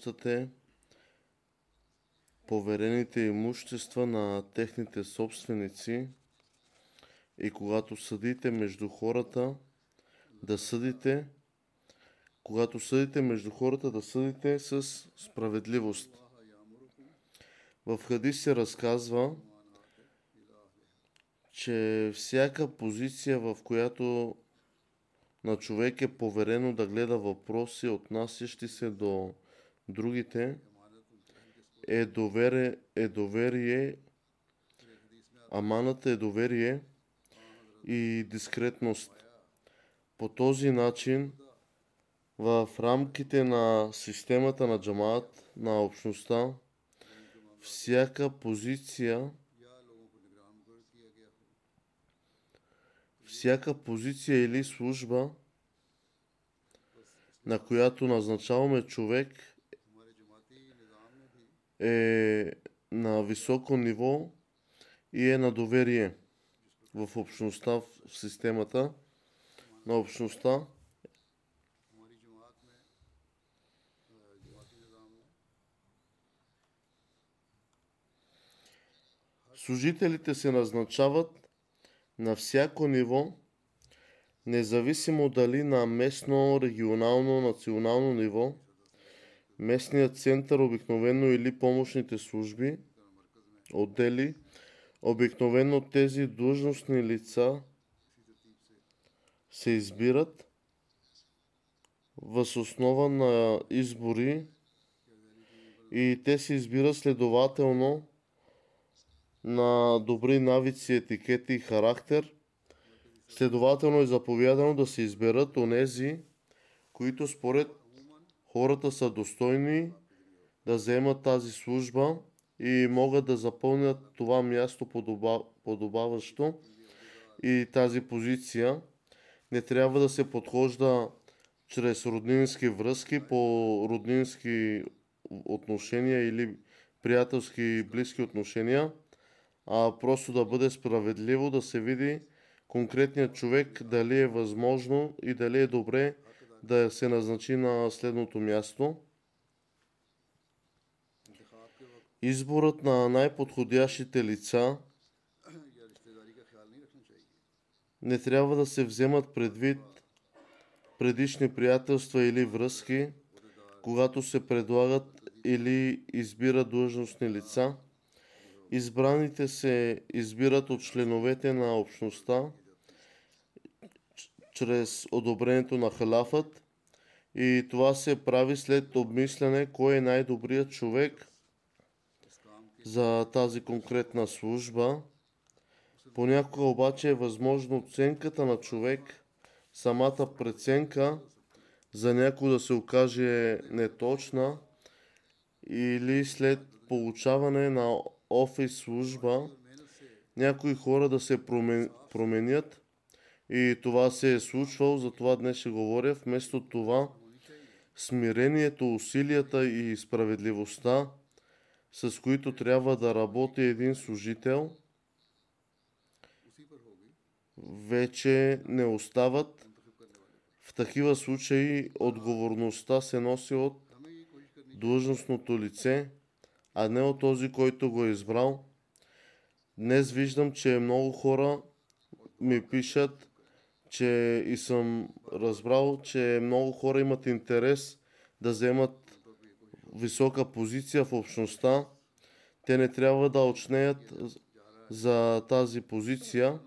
повелява да връщате поверените имущества на техните собственици и когато съдите между хората, да съдите, когато съдите между хората, да съдите с справедливост. В хадис се разказва, че всяка позиция, в която на човек е поверено да гледа въпроси, отнасящи се до другите, е доверие, е доверие аманата е доверие и дискретност. По този начин, в рамките на системата на джамаат, на общността, всяка позиция всяка позиция или служба, на която назначаваме човек, е на високо ниво и е на доверие в общността, в системата на общността. Служителите се назначават на всяко ниво, независимо дали на местно, регионално, национално ниво, местният център обикновено или помощните служби, отдели, обикновено тези длъжностни лица се избират въз основа на избори и те се избират следователно на добри навици, етикети и характер. Следователно е заповядано да се изберат онези, които според хората са достойни да вземат тази служба и могат да запълнят това място подобаващо и тази позиция. Не трябва да се подхожда чрез роднински връзки, по роднински отношения или приятелски и близки отношения а просто да бъде справедливо, да се види конкретният човек дали е възможно и дали е добре да се назначи на следното място. Изборът на най-подходящите лица не трябва да се вземат предвид предишни приятелства или връзки, когато се предлагат или избират длъжностни лица. Избраните се избират от членовете на общността чрез одобрението на халафът и това се прави след обмисляне кой е най-добрият човек за тази конкретна служба. Понякога обаче е възможно оценката на човек, самата преценка за някой да се окаже неточна или след получаване на офис служба някои хора да се променят и това се е случвало, затова днес ще говоря. Вместо това смирението, усилията и справедливостта, с които трябва да работи един служител, вече не остават. В такива случаи отговорността се носи от длъжностното лице, а не от този, който го е избрал. Днес виждам, че много хора ми пишат, че и съм разбрал, че много хора имат интерес да вземат висока позиция в общността. Те не трябва да очнеят за тази позиция.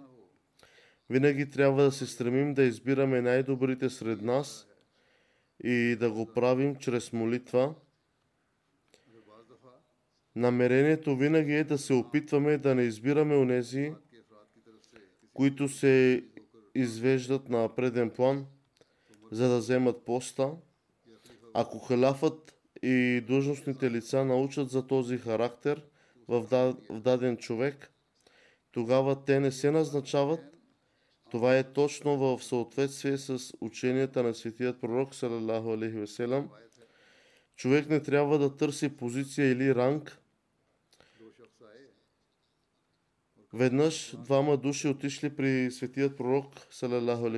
Винаги трябва да се стремим да избираме най-добрите сред нас и да го правим чрез молитва. Намерението винаги е да се опитваме да не избираме онези, които се извеждат на преден план, за да вземат поста. Ако халафът и длъжностните лица научат за този характер в даден човек, тогава те не се назначават. Това е точно в съответствие с ученията на светият пророк, салалаху алейхи веселам. Човек не трябва да търси позиция или ранг, Веднъж двама души отишли при светият пророк, салалаху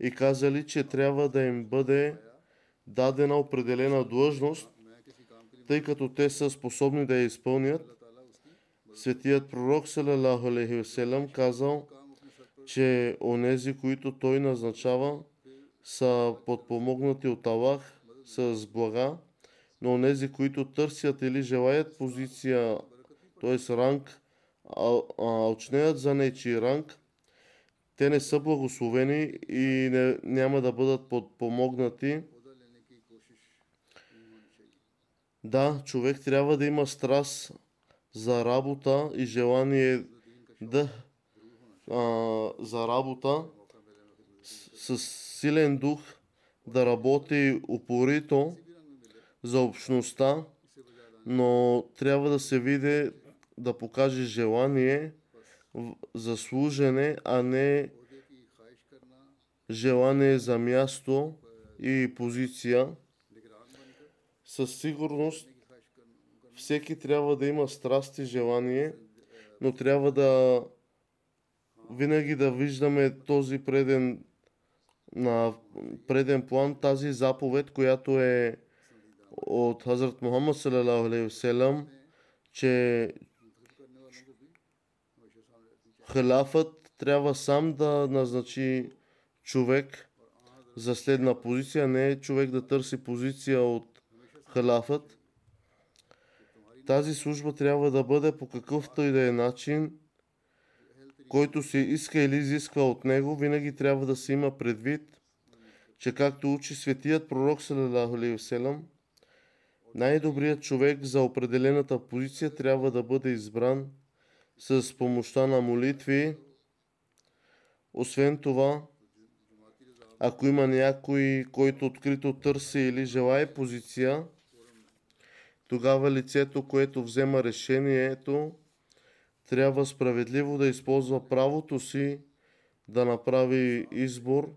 и казали, че трябва да им бъде дадена определена длъжност, тъй като те са способни да я изпълнят. Светият пророк, салалаху алейхиселам, казал, че онези, които той назначава, са подпомогнати от Аллах с блага, но онези, които търсят или желаят позиция, т.е. ранг, очнеят за нечи ранг, те не са благословени и не, няма да бъдат подпомогнати. Да, човек трябва да има страст за работа и желание да а, за работа с, с силен дух да работи упорито за общността, но трябва да се види да покаже желание за служене, а не желание за място и позиция. Със сигурност всеки трябва да има страст и желание, но трябва да винаги да виждаме този преден на преден план тази заповед, която е от Хазрат Мухаммад че халафът трябва сам да назначи човек за следна позиция, не е човек да търси позиция от халафът. Тази служба трябва да бъде по какъвто и да е начин, който се иска или изисква от него, винаги трябва да се има предвид, че както учи светият пророк салалаху най-добрият човек за определената позиция трябва да бъде избран с помощта на молитви. Освен това, ако има някой, който открито търси или желая позиция, тогава лицето, което взема решението, трябва справедливо да използва правото си да направи избор.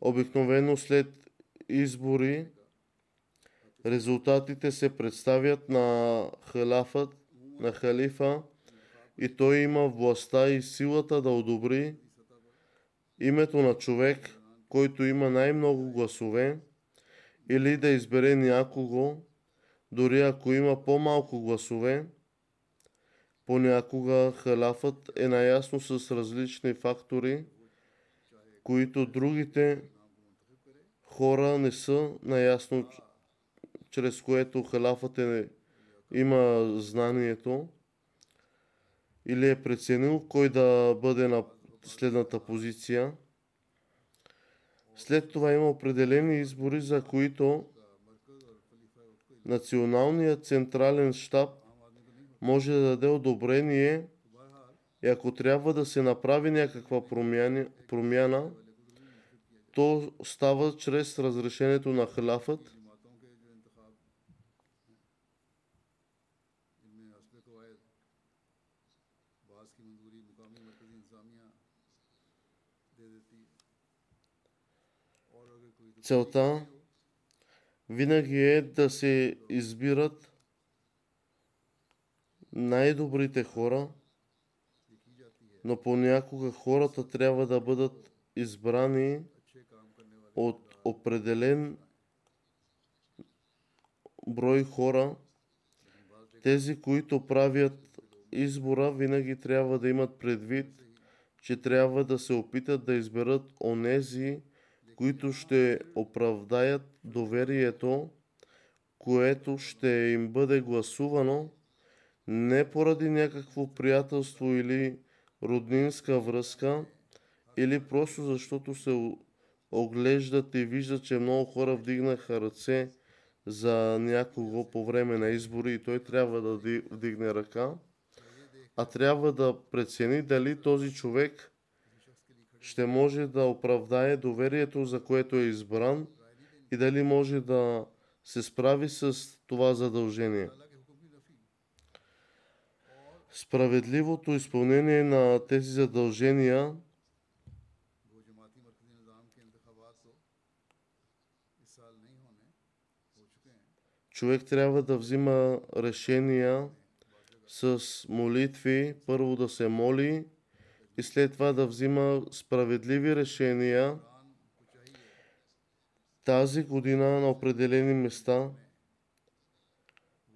Обикновено след избори резултатите се представят на халафът, на халифа и той има властта и силата да одобри името на човек, който има най-много гласове, или да избере някого, дори ако има по-малко гласове. Понякога халафът е наясно с различни фактори, които другите хора не са наясно, чрез което халафът е, има знанието или е преценил кой да бъде на следната позиция. След това има определени избори, за които Националният централен штаб може да даде одобрение и ако трябва да се направи някаква промяна, промяна то става чрез разрешението на халафът Целта винаги е да се избират най-добрите хора но понякога хората трябва да бъдат избрани от определен брой хора. Тези, които правят избора, винаги трябва да имат предвид, че трябва да се опитат да изберат онези, които ще оправдаят доверието, което ще им бъде гласувано не поради някакво приятелство или роднинска връзка, или просто защото се оглеждат и виждат, че много хора вдигнаха ръце за някого по време на избори и той трябва да вдигне ръка, а трябва да прецени дали този човек ще може да оправдае доверието, за което е избран и дали може да се справи с това задължение. Справедливото изпълнение на тези задължения човек трябва да взима решения с молитви, първо да се моли и след това да взима справедливи решения тази година на определени места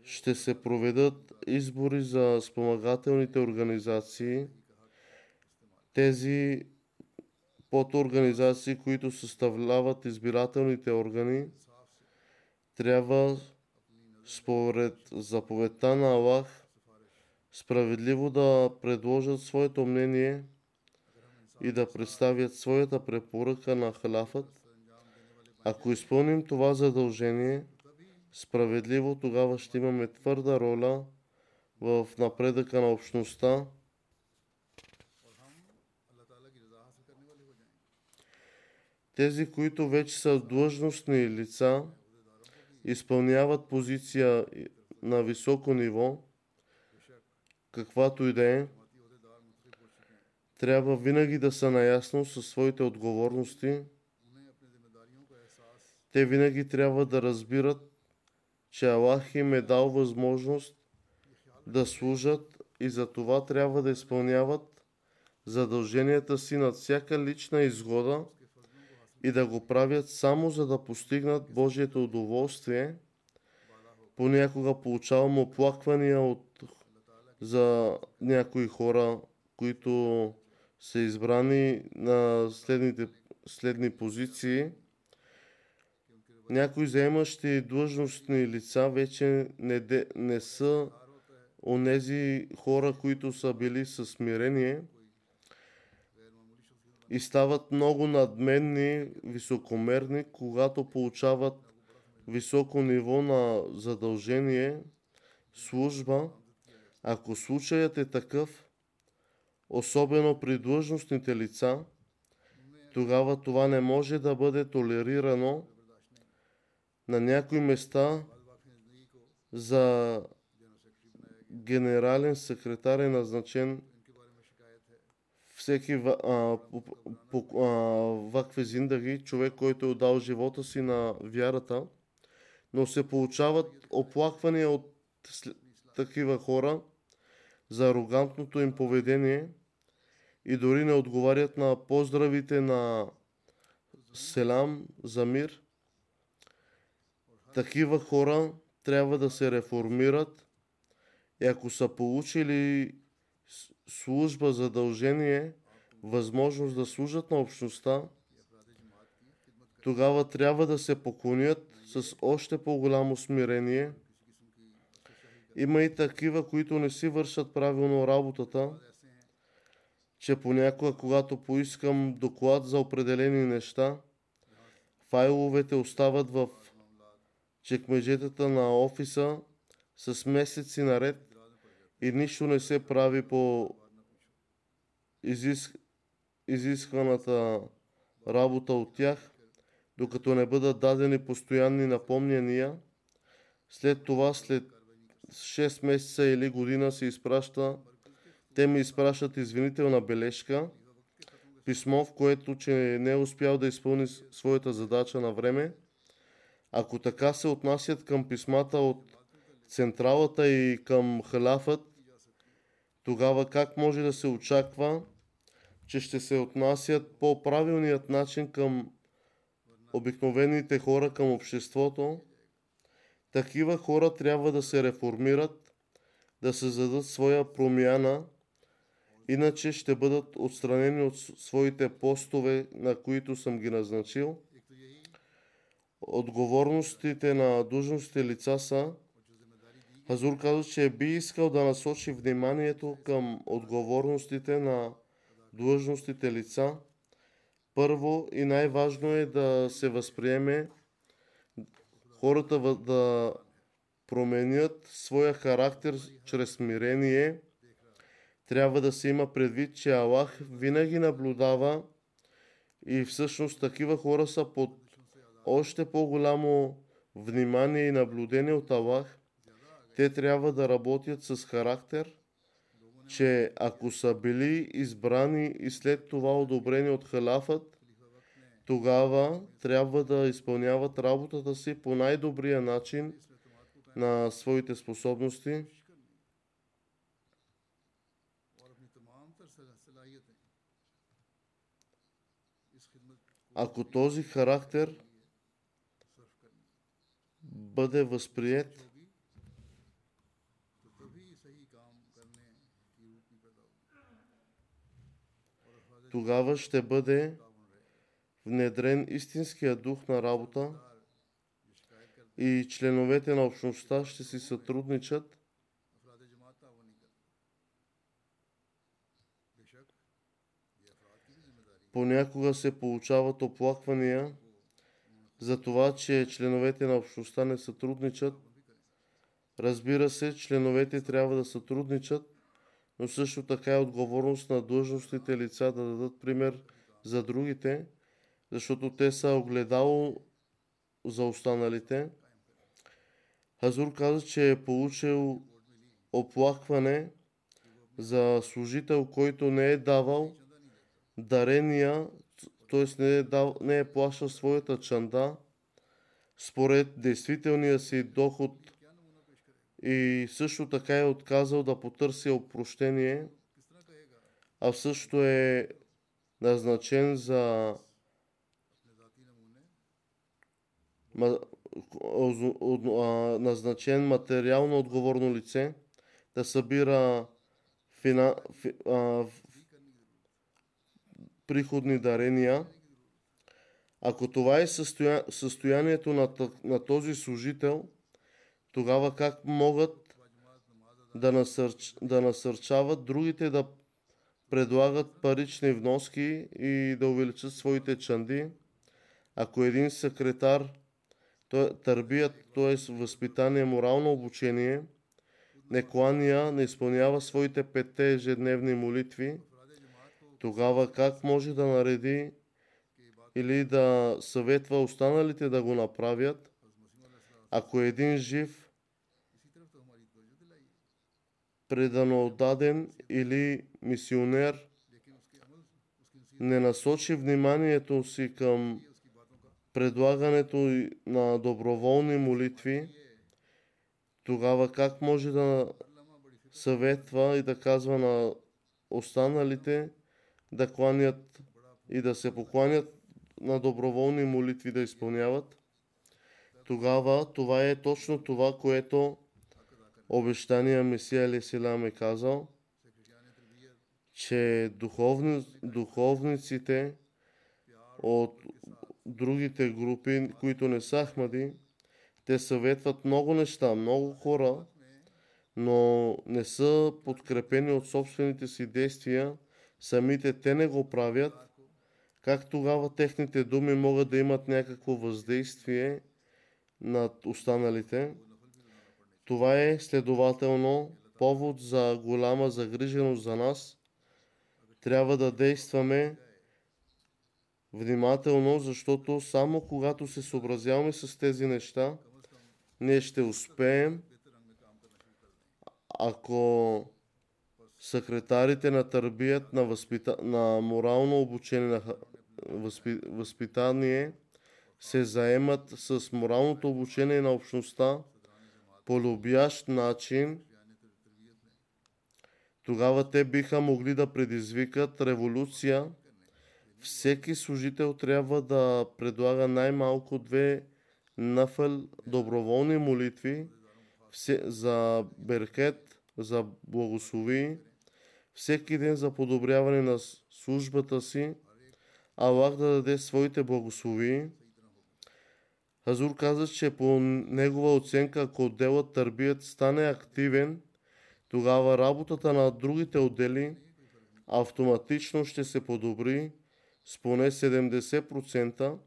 ще се проведат избори за спомагателните организации. Тези подорганизации, които съставляват избирателните органи, трябва според заповедта на Аллах справедливо да предложат своето мнение и да представят своята препоръка на халафът. Ако изпълним това задължение, справедливо, тогава ще имаме твърда роля в напредъка на общността. Тези, които вече са длъжностни лица, изпълняват позиция на високо ниво, каквато и да е, трябва винаги да са наясно със своите отговорности. Те винаги трябва да разбират, че Аллах им е дал възможност да служат и за това трябва да изпълняват задълженията си над всяка лична изгода и да го правят само за да постигнат Божието удоволствие. Понякога получавам оплаквания от, за някои хора, които са избрани на следните, следни позиции. Някои заемащи длъжностни лица вече не, де, не са онези хора, които са били със смирение и стават много надменни, високомерни, когато получават високо ниво на задължение, служба. Ако случаят е такъв, особено при длъжностните лица, тогава това не може да бъде толерирано на някои места за генерален секретар е назначен всеки вакве зиндаги, човек, който е отдал живота си на вярата, но се получават оплаквания от такива хора за арогантното им поведение и дори не отговарят на поздравите на селам за мир. Такива хора трябва да се реформират и ако са получили служба, задължение, възможност да служат на общността, тогава трябва да се поклонят с още по-голямо смирение. Има и такива, които не си вършат правилно работата, че понякога, когато поискам доклад за определени неща, файловете остават в чекмежетата на офиса с месеци наред и нищо не се прави по изиск... изискваната работа от тях, докато не бъдат дадени постоянни напомняния. След това, след 6 месеца или година се изпраща, те ми изпращат извинителна бележка, писмо, в което, че не е успял да изпълни своята задача на време. Ако така се отнасят към писмата от централата и към халяфът, тогава как може да се очаква че ще се отнасят по правилният начин към обикновените хора, към обществото, такива хора трябва да се реформират, да създадат своя промяна, иначе ще бъдат отстранени от своите постове, на които съм ги назначил. Отговорностите на длъжностите лица са Хазур казва, че би искал да насочи вниманието към отговорностите на длъжностите лица. Първо и най-важно е да се възприеме хората да променят своя характер чрез смирение. Трябва да се има предвид, че Аллах винаги наблюдава и всъщност такива хора са под още по-голямо внимание и наблюдение от Аллах. Те трябва да работят с характер, че ако са били избрани и след това одобрени от халафът, тогава трябва да изпълняват работата си по най-добрия начин на своите способности. Ако този характер бъде възприят, тогава ще бъде внедрен истинския дух на работа и членовете на общността ще си сътрудничат Понякога се получават оплаквания за това, че членовете на общността не сътрудничат. Разбира се, членовете трябва да сътрудничат, но също така е отговорност на длъжностните лица да дадат пример за другите, защото те са огледало за останалите. Хазур каза, че е получил оплакване за служител, който не е давал дарения, т.е. Не, е не е плащал своята чанда според действителния си доход и също така е отказал да потърси опрощение, а също е назначен за назначен материално отговорно лице да събира фина, фи, а, приходни дарения. Ако това е състоя... състоянието на, на този служител, тогава как могат да, насърч... да насърчават другите да предлагат парични вноски и да увеличат своите чанди? Ако един секретар търбият, т.е. възпитание, морално обучение, не не изпълнява своите петте ежедневни молитви, тогава как може да нареди или да съветва останалите да го направят, ако един жив, предано отдаден или мисионер не насочи вниманието си към предлагането на доброволни молитви, тогава как може да съветва и да казва на останалите да кланят и да се покланят на доброволни молитви да изпълняват, тогава това е точно това, което обещания Месия Лесилам е казал, че духовни, духовниците от другите групи, които не са Ахмади, те съветват много неща, много хора, но не са подкрепени от собствените си действия, самите те не го правят, как тогава техните думи могат да имат някакво въздействие над останалите? Това е следователно повод за голяма загриженост за нас. Трябва да действаме внимателно, защото само когато се съобразяваме с тези неща, ние ще успеем. Ако секретарите на търбият на, възпита... на морално обучение, на възпи... възпитание се заемат с моралното обучение на общността по любящ начин, тогава те биха могли да предизвикат революция. Всеки служител трябва да предлага най-малко две нафъл доброволни молитви за беркет, за благослови, всеки ден за подобряване на службата си, Аллах да даде своите благослови. Хазур каза, че по негова оценка, ако отделът търбият стане активен, тогава работата на другите отдели автоматично ще се подобри с поне 70%.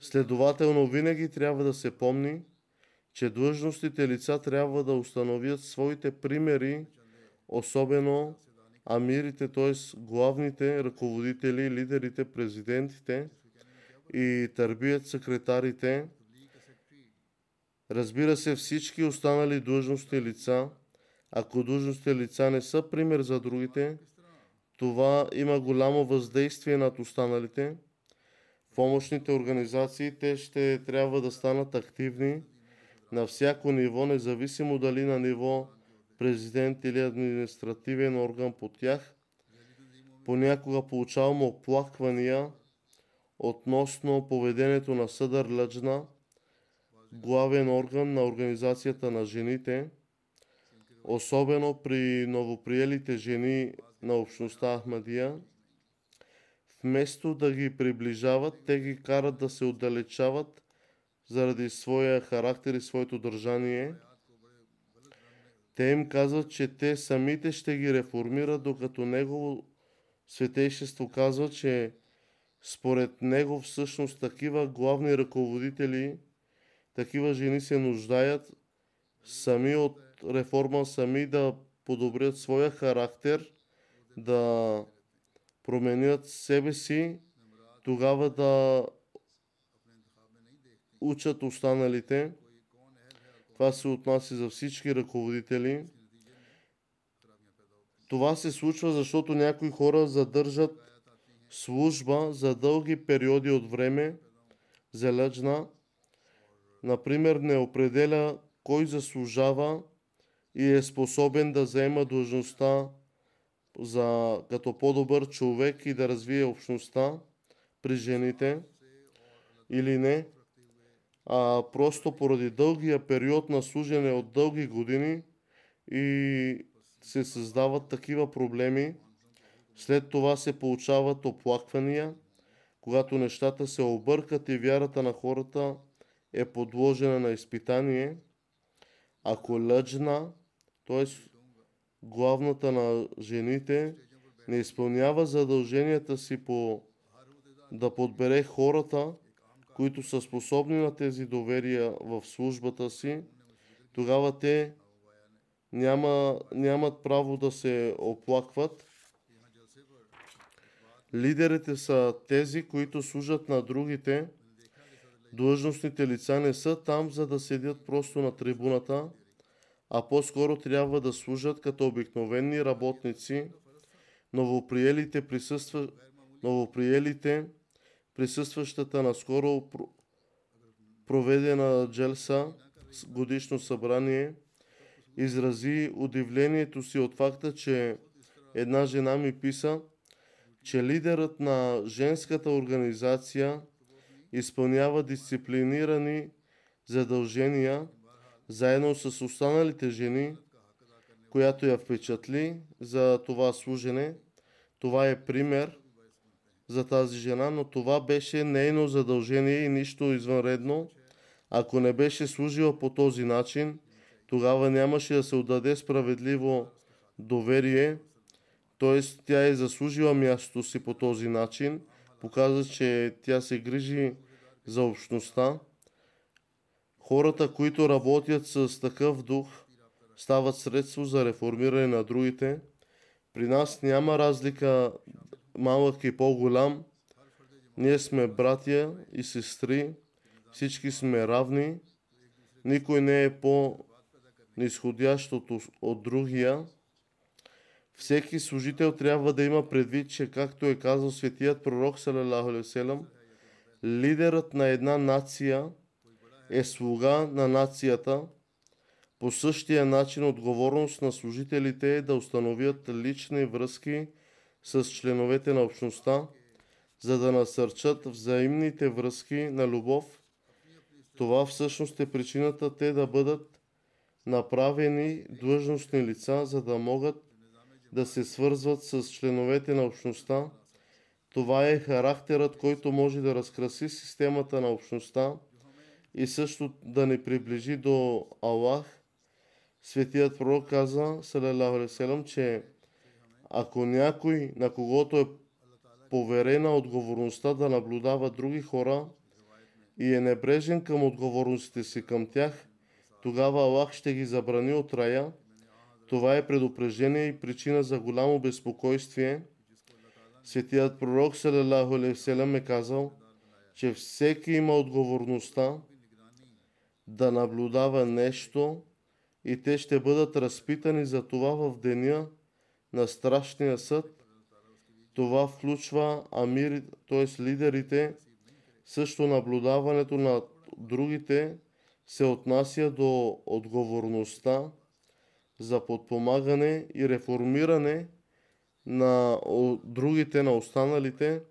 Следователно винаги трябва да се помни, че длъжностните лица трябва да установят своите примери, особено амирите, т.е. главните ръководители, лидерите, президентите и търбият секретарите. Разбира се, всички останали длъжностни лица, ако длъжностните лица не са пример за другите, това има голямо въздействие над останалите. Помощните организации, те ще трябва да станат активни на всяко ниво, независимо дали на ниво президент или административен орган по тях. Понякога получавам оплаквания относно поведението на Съдър Лъджна, главен орган на Организацията на жените, особено при новоприелите жени на общността Ахмадия. Вместо да ги приближават, те ги карат да се отдалечават заради своя характер и своето държание. Те им казват, че те самите ще ги реформират, докато Негово светейшество казва, че според него всъщност такива главни ръководители, такива жени се нуждаят сами от реформа, сами да подобрят своя характер, да променят себе си, тогава да учат останалите. Това се отнася за всички ръководители. Това се случва, защото някои хора задържат служба за дълги периоди от време, залъчна, например, не определя кой заслужава и е способен да заема длъжността за, като по-добър човек и да развие общността при жените или не, а просто поради дългия период на служене от дълги години и се създават такива проблеми. След това се получават оплаквания, когато нещата се объркат и вярата на хората е подложена на изпитание. Ако лъджна, т.е. главната на жените, не изпълнява задълженията си по да подбере хората, които са способни на тези доверия в службата си, тогава те няма, нямат право да се оплакват. Лидерите са тези, които служат на другите. Длъжностните лица не са там, за да седят просто на трибуната, а по-скоро трябва да служат като обикновени работници. Новоприелите, присъства... Новоприелите присъстващата наскоро проведена джелса годишно събрание изрази удивлението си от факта, че една жена ми писа, че лидерът на женската организация изпълнява дисциплинирани задължения заедно с останалите жени, която я впечатли за това служене. Това е пример за тази жена, но това беше нейно задължение и нищо извънредно. Ако не беше служила по този начин, тогава нямаше да се отдаде справедливо доверие, т.е. тя е заслужила мястото си по този начин, показва, че тя се грижи за общността. Хората, които работят с такъв дух, стават средство за реформиране на другите. При нас няма разлика малък и по-голям. Ние сме братя и сестри, всички сме равни. Никой не е по-нисходящ от, от другия. Всеки служител трябва да има предвид, че както е казал светият пророк лидерът на една нация е слуга на нацията. По същия начин отговорност на служителите е да установят лични връзки с членовете на общността, за да насърчат взаимните връзки на любов. Това всъщност е причината те да бъдат направени длъжностни лица, за да могат да се свързват с членовете на общността. Това е характерът, който може да разкраси системата на общността и също да ни приближи до Аллах. Светият пророк каза, селам, че ако някой, на когото е поверена отговорността да наблюдава други хора и е небрежен към отговорностите си към тях, тогава Аллах ще ги забрани от рая. Това е предупреждение и причина за голямо безпокойствие. Светият пророк Салалаху е казал, че всеки има отговорността да наблюдава нещо и те ще бъдат разпитани за това в деня на страшния съд. Това включва амири, т.е. лидерите, също наблюдаването на другите се отнася до отговорността за подпомагане и реформиране на другите, на останалите,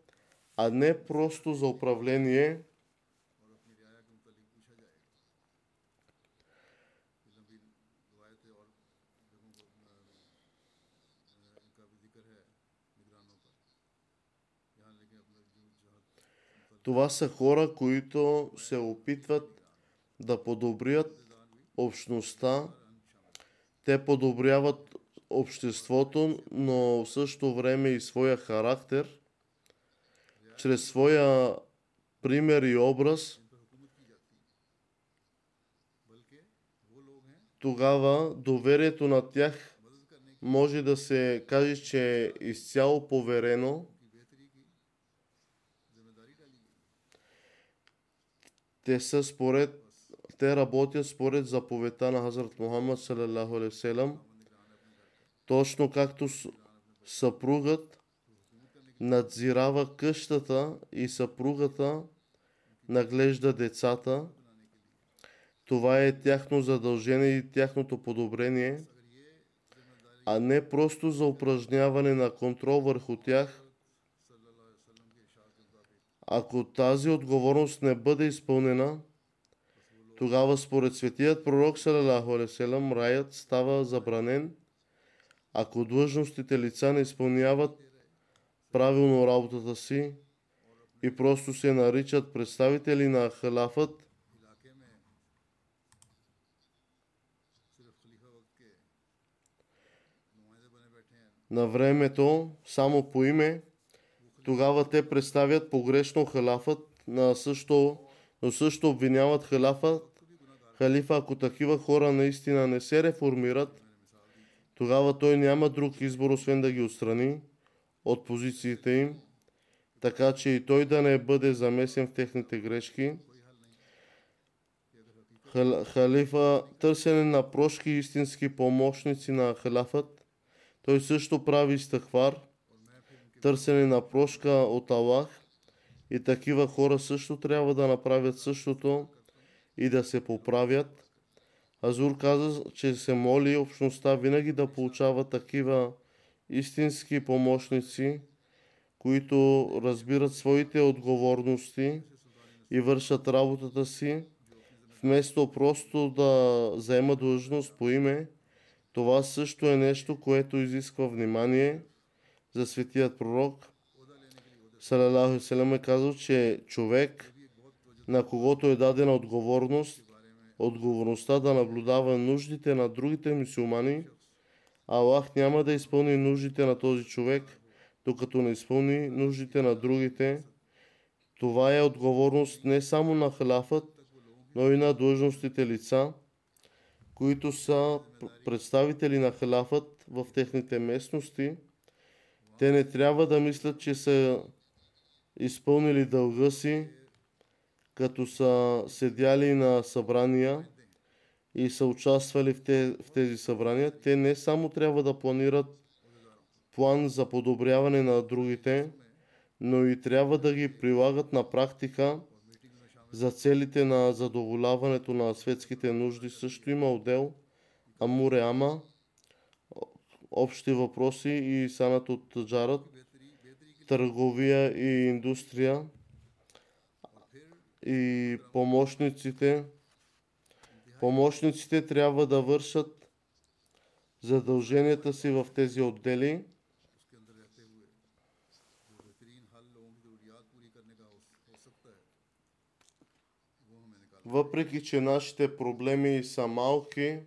а не просто за управление. Това са хора, които се опитват да подобрят общността. Те подобряват обществото, но в същото време и своя характер, чрез своя пример и образ, тогава доверието на тях може да се каже, че е изцяло поверено. Те са според те работят според заповедта на Хазрат Мухаммад салалаху алейхи точно както съпругът надзирава къщата и съпругата наглежда децата. Това е тяхно задължение и тяхното подобрение, а не просто за упражняване на контрол върху тях. Ако тази отговорност не бъде изпълнена, тогава според светият пророк Салалаху Алеселам раят става забранен, ако длъжностите лица не изпълняват правилно работата си и просто се наричат представители на халафът, на времето, само по име, тогава те представят погрешно халафът на също но също обвиняват халифа, халифа, ако такива хора наистина не се реформират, тогава той няма друг избор, освен да ги отстрани от позициите им, така че и той да не бъде замесен в техните грешки. Халифа, търсене на прошки истински помощници на халафът, той също прави изтъхвар, търсене на прошка от Аллах – и такива хора също трябва да направят същото и да се поправят. Азур каза, че се моли общността винаги да получава такива истински помощници, които разбират своите отговорности и вършат работата си, вместо просто да заема длъжност по име. Това също е нещо, което изисква внимание за светият пророк – Салалаху Селем е казал, че човек, на когото е дадена отговорност, отговорността да наблюдава нуждите на другите мусулмани, Аллах няма да изпълни нуждите на този човек, докато не изпълни нуждите на другите. Това е отговорност не само на халафът, но и на длъжностите лица, които са представители на халафът в техните местности. Те не трябва да мислят, че са изпълнили дълга си, като са седяли на събрания и са участвали в, те, в тези събрания, те не само трябва да планират план за подобряване на другите, но и трябва да ги прилагат на практика за целите на задоволяването на светските нужди. Също има отдел Амуре Ама, общи въпроси и санат от Джарат, търговия и индустрия и помощниците. Помощниците трябва да вършат задълженията си в тези отдели. Въпреки, че нашите проблеми са малки,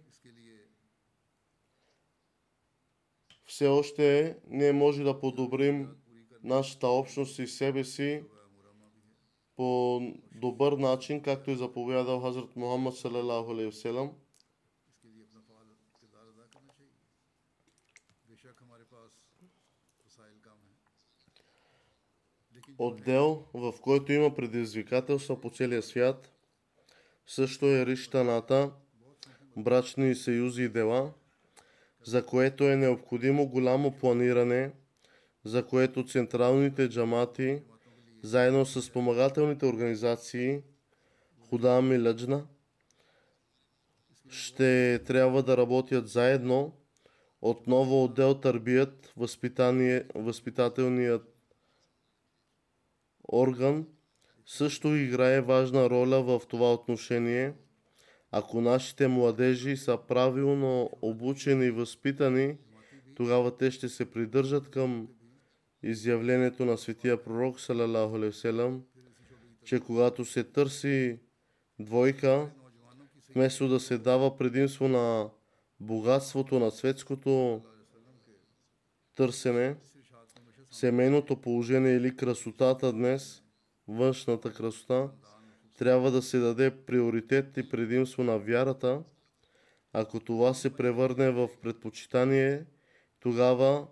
все още ние може да подобрим нашата общност и себе си по добър начин, както е заповядал Хазрат Мухаммад салалаху алейхи. Отдел, в който има предизвикателства по целия свят, също е рищаната, брачни съюзи и дела – за което е необходимо голямо планиране, за което централните джамати, заедно с спомагателните организации, Худам и Лъджна, ще трябва да работят заедно. Отново отдел търбият, възпитателният орган също играе важна роля в това отношение. Ако нашите младежи са правилно обучени и възпитани, тогава те ще се придържат към изявлението на светия пророк, салалаху че когато се търси двойка, вместо да се дава предимство на богатството на светското търсене, семейното положение или красотата днес, външната красота, трябва да се даде приоритет и предимство на вярата. Ако това се превърне в предпочитание, тогава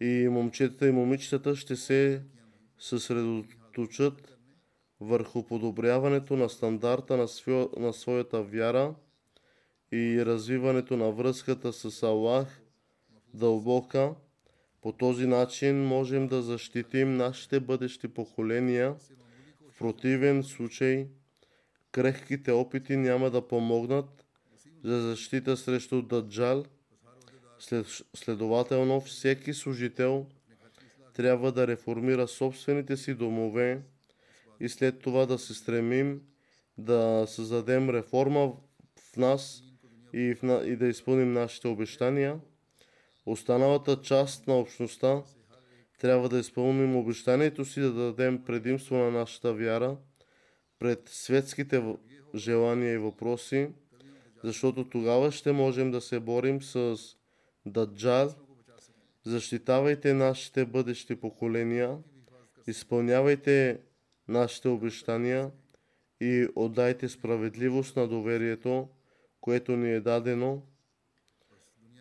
и момчетата и момичетата ще се съсредоточат върху подобряването на стандарта на, свё, на своята вяра и развиването на връзката с Аллах дълбока. По този начин можем да защитим нашите бъдещи поколения. Противен случай крехките опити няма да помогнат за защита срещу Даджал. След, следователно, всеки служител трябва да реформира собствените си домове и след това да се стремим да създадем реформа в нас и, в, и да изпълним нашите обещания. Останалата част на общността трябва да изпълним обещанието си да дадем предимство на нашата вяра пред светските желания и въпроси, защото тогава ще можем да се борим с Даджал. Защитавайте нашите бъдещи поколения, изпълнявайте нашите обещания и отдайте справедливост на доверието, което ни е дадено.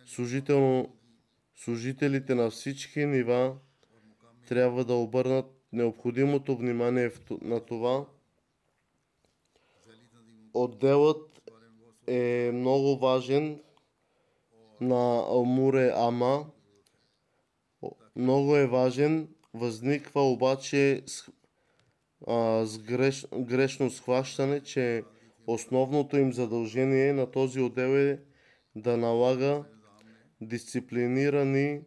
Служително, служителите на всички нива трябва да обърнат необходимото внимание на това. Отделът е много важен на Алмуре Ама. Много е важен. Възниква обаче а, с греш, грешно схващане, че основното им задължение на този отдел е да налага дисциплинирани,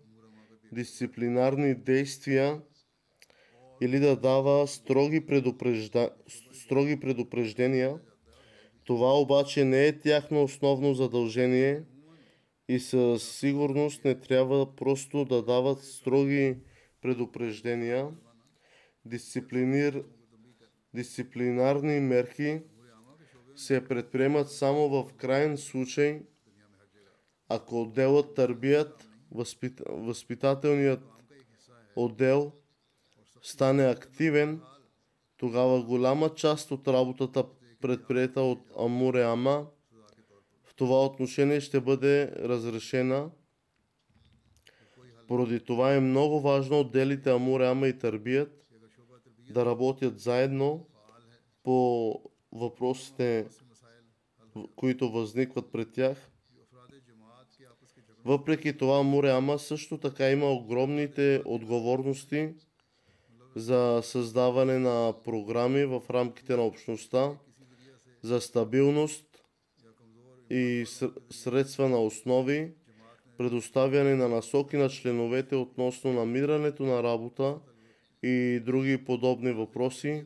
дисциплинарни действия или да дава строги, предупрежда, строги предупреждения. Това обаче не е тяхно основно задължение и със сигурност не трябва просто да дават строги предупреждения. Дисциплинир, дисциплинарни мерки се предприемат само в крайен случай, ако отделът търбият, възпит, възпитателният отдел стане активен, тогава голяма част от работата, предприета от Амуре Ама, в това отношение ще бъде разрешена. Поради това е много важно отделите Амуре Ама и Търбият да работят заедно по въпросите, които възникват пред тях. Въпреки това, Муреама също така има огромните отговорности за създаване на програми в рамките на общността, за стабилност и ср- средства на основи, предоставяне на насоки на членовете относно намирането на работа и други подобни въпроси,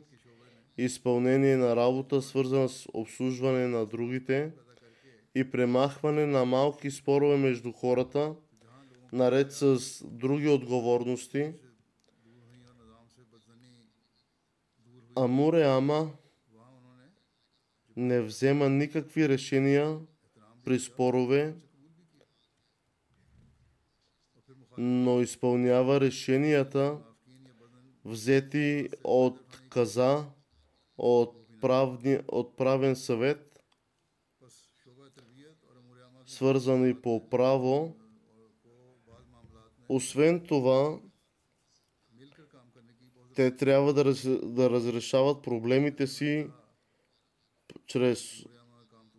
изпълнение на работа, свързана с обслужване на другите и премахване на малки спорове между хората, наред с други отговорности. Амуре Ама не взема никакви решения при спорове, но изпълнява решенията, взети от каза, от, правни, от правен съвет свързани по право. Освен това, те трябва да, раз, да разрешават проблемите си чрез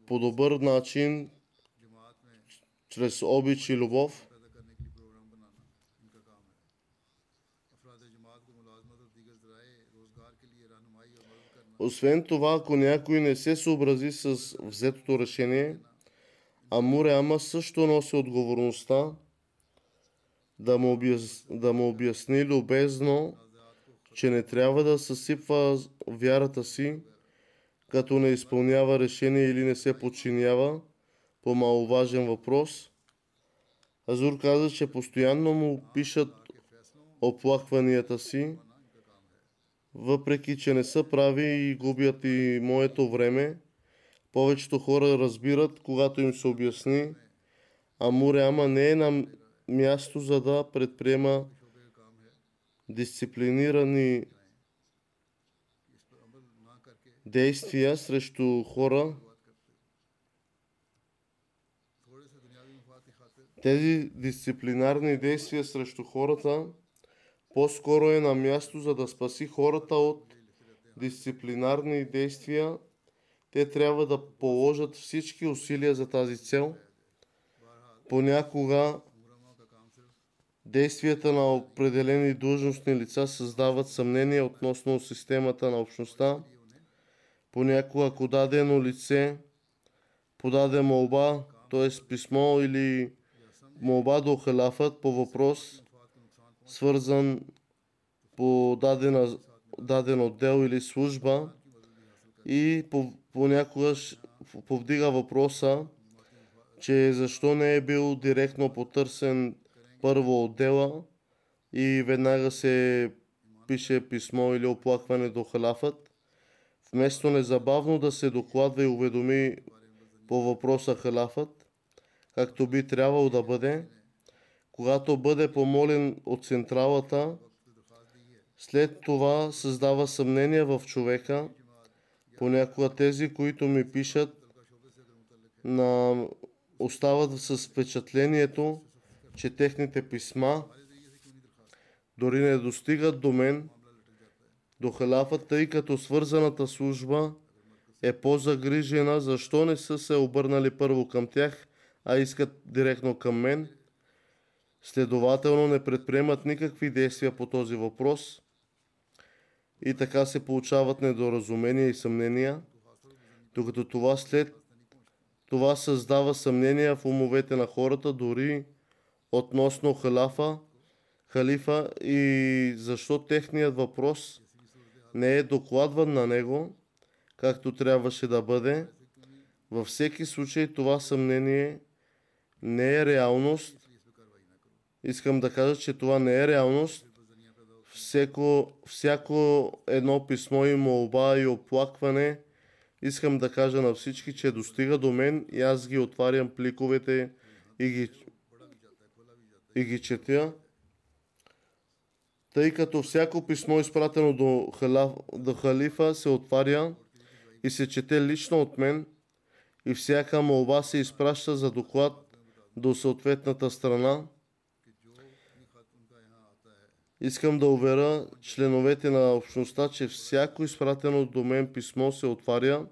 по добър начин, чрез обич и любов. Освен това, ако някой не се съобрази с взетото решение, Амуре Ама също носи отговорността да му, обяс... да му обясни любезно, че не трябва да съсипва вярата си, като не изпълнява решение или не се подчинява по маловажен въпрос. Азур каза, че постоянно му пишат оплакванията си, въпреки че не са прави и губят и моето време. Повечето хора разбират, когато им се обясни, а Муряма не е на място, за да предприема дисциплинирани действия срещу хора. Тези дисциплинарни действия срещу хората по-скоро е на място, за да спаси хората от дисциплинарни действия те трябва да положат всички усилия за тази цел. Понякога действията на определени длъжностни лица създават съмнение относно системата на общността. Понякога, ако дадено лице подаде молба, т.е. писмо или молба до халафът по въпрос, свързан по дадена, даден отдел или служба и по понякога повдига въпроса, че защо не е бил директно потърсен първо отдела и веднага се пише писмо или оплакване до халафът, вместо незабавно да се докладва и уведоми по въпроса халафът, както би трябвало да бъде, когато бъде помолен от централата, след това създава съмнение в човека. Понякога тези, които ми пишат, на... остават с впечатлението, че техните писма дори не достигат до мен, до халафа, тъй като свързаната служба е по-загрижена, защо не са се обърнали първо към тях, а искат директно към мен. Следователно не предприемат никакви действия по този въпрос и така се получават недоразумения и съмнения, докато това след това създава съмнения в умовете на хората, дори относно халафа, халифа и защо техният въпрос не е докладван на него, както трябваше да бъде. Във всеки случай това съмнение не е реалност. Искам да кажа, че това не е реалност. Всеко, всяко едно писмо и молба и оплакване, искам да кажа на всички, че достига до мен и аз ги отварям пликовете и ги, и ги четя. Тъй като всяко писмо, изпратено до, халаф, до халифа, се отваря и се чете лично от мен и всяка молба се изпраща за доклад до съответната страна. Искам да уверя членовете на общността, че всяко изпратено до мен писмо се отваря,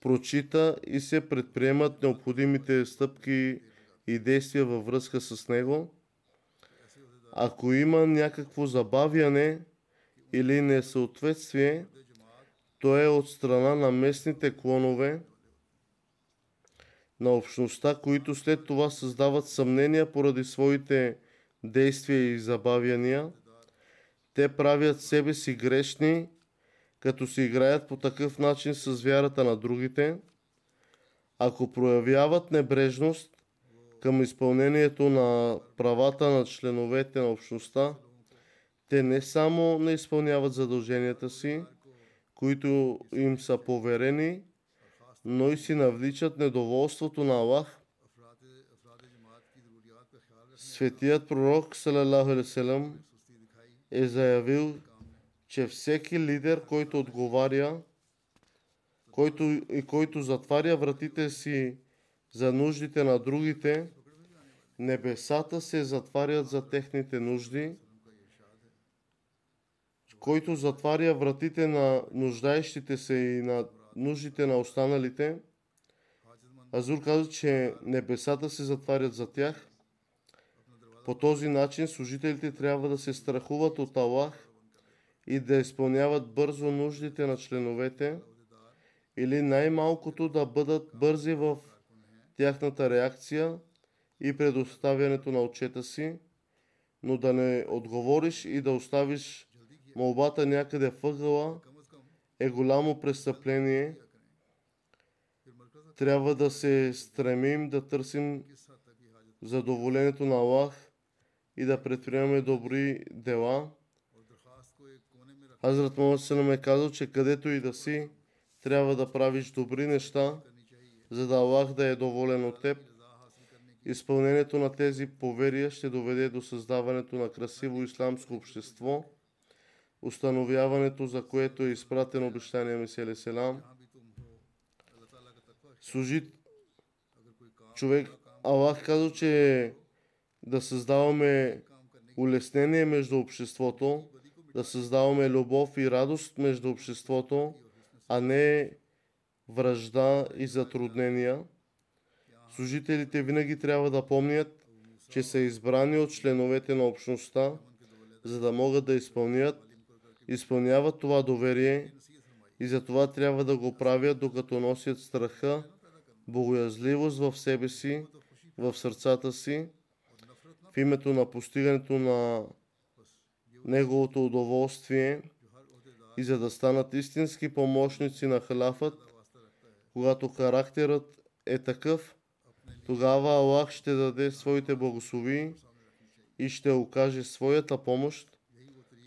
прочита и се предприемат необходимите стъпки и действия във връзка с него. Ако има някакво забавяне или несъответствие, то е от страна на местните клонове. на общността, които след това създават съмнения поради своите действия и забавяния. Те правят себе си грешни, като си играят по такъв начин с вярата на другите. Ако проявяват небрежност към изпълнението на правата на членовете на общността, те не само не изпълняват задълженията си, които им са поверени, но и си навличат недоволството на Аллах. Светият пророк салам, е заявил, че всеки лидер, който отговаря който, и който затваря вратите си за нуждите на другите, небесата се затварят за техните нужди, който затваря вратите на нуждаещите се и на нуждите на останалите. Азур каза, че небесата се затварят за тях. По този начин служителите трябва да се страхуват от Аллах и да изпълняват бързо нуждите на членовете или най-малкото да бъдат бързи в тяхната реакция и предоставянето на отчета си, но да не отговориш и да оставиш молбата някъде въгъла е голямо престъпление. Трябва да се стремим да търсим задоволението на Аллах и да предприемаме добри дела. Азрат му се Мухаммед е казал, че където и да си, трябва да правиш добри неща, за да Аллах да е доволен от теб. Изпълнението на тези поверия ще доведе до създаването на красиво исламско общество, установяването за което е изпратено обещание Меселе Селам. Служит човек, Аллах казва, че да създаваме улеснение между обществото, да създаваме любов и радост между обществото, а не връжда и затруднения. Служителите винаги трябва да помнят, че са избрани от членовете на общността, за да могат да изпълнят, изпълняват това доверие и за това трябва да го правят, докато носят страха, богоязливост в себе си, в сърцата си, в името на постигането на неговото удоволствие и за да станат истински помощници на халафът, когато характерът е такъв, тогава Аллах ще даде своите благослови и ще окаже своята помощ.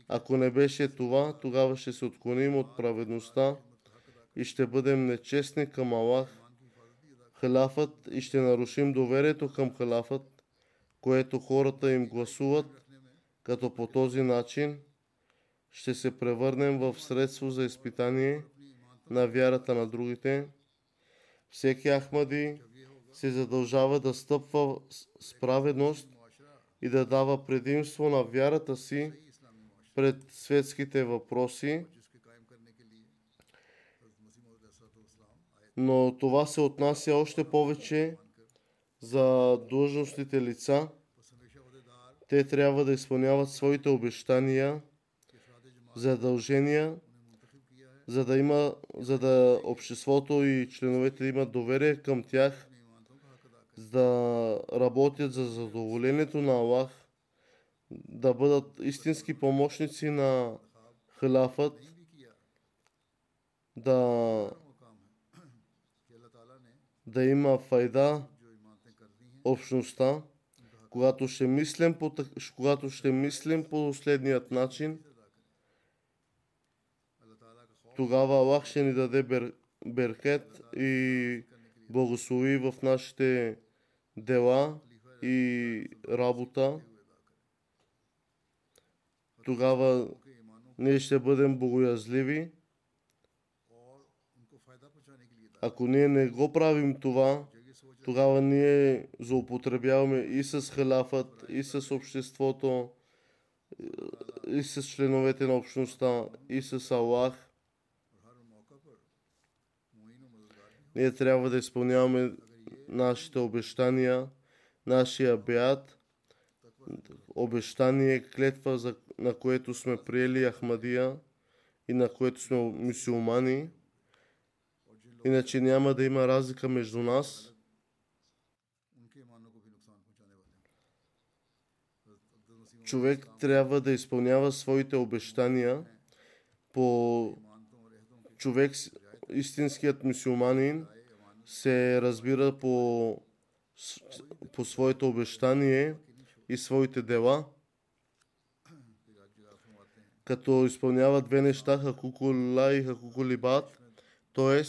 Ако не беше това, тогава ще се отклоним от праведността и ще бъдем нечестни към Аллах, халафът и ще нарушим доверието към халафът, което хората им гласуват, като по този начин ще се превърнем в средство за изпитание на вярата на другите. Всеки Ахмади се задължава да стъпва с праведност и да дава предимство на вярата си пред светските въпроси, но това се отнася още повече за длъжностните лица, те трябва да изпълняват своите обещания, задължения, за да, има, за да обществото и членовете имат доверие към тях, за да работят за задоволението на Аллах, да бъдат истински помощници на халафът, да, да има файда общността, когато ще мислим по, когато ще мислим по следният начин, тогава Аллах ще ни даде бер, беркет и благослови в нашите дела и работа. Тогава ние ще бъдем богоязливи. Ако ние не го правим това, тогава ние злоупотребяваме и с халяфът, и с обществото, и с членовете на общността, и с Аллах. Ние трябва да изпълняваме нашите обещания, нашия бят, обещание, клетва, на което сме приели Ахмадия и на което сме мусулмани. Иначе няма да има разлика между нас човек трябва да изпълнява своите обещания по човек, истинският мусулманин се разбира по, по своето обещание и своите дела, като изпълнява две неща, хакукула и хакукулибат, т.е.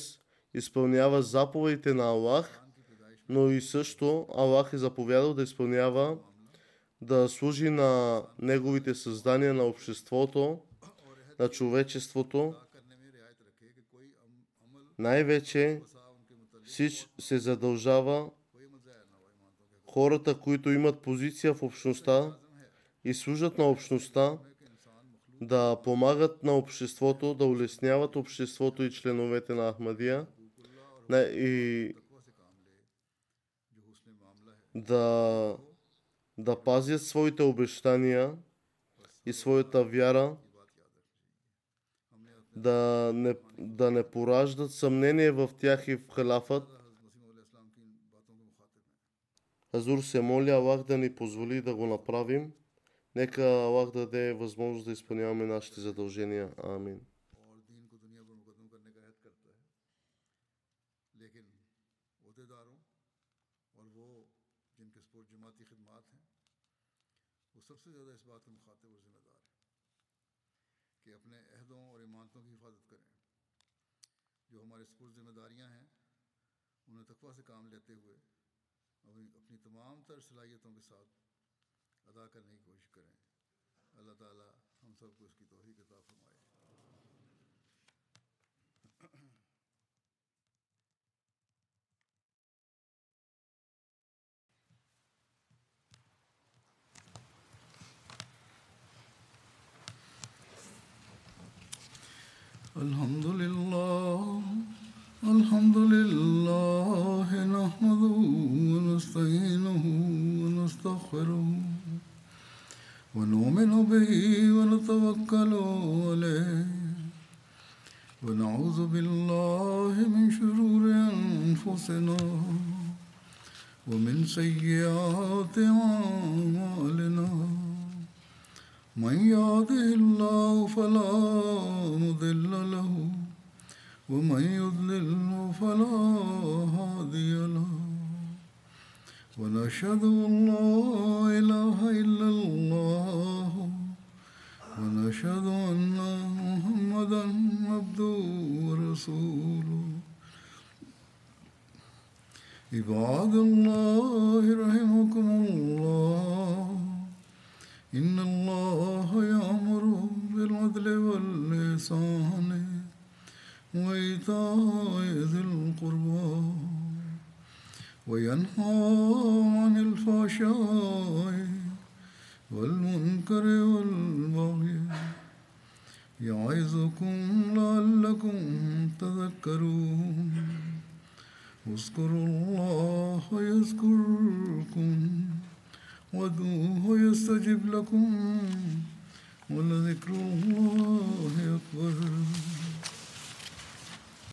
изпълнява заповедите на Аллах, но и също Аллах е заповядал да изпълнява, да служи на неговите създания на обществото, на човечеството. Най-вече Сич се задължава хората, които имат позиция в общността и служат на общността, да помагат на обществото, да улесняват обществото и членовете на Ахмадия и да да пазят своите обещания и своята вяра, да не, да не пораждат съмнение в тях и в халафът. Хазур се моли Аллах да ни позволи да го направим. Нека Аллах даде възможност да изпълняваме нашите задължения. Амин. जो हमारे सपोर्ट जिम्मेदारियाँ हैं, उन्हें तकवा से काम लेते हुए अपनी तमाम तर सलाहियतों के साथ अदा करने की कोशिश करें। अल्लाह ताला हम सबको इसकी तोफ़ी किताब फरमाए। سيئات أعمالنا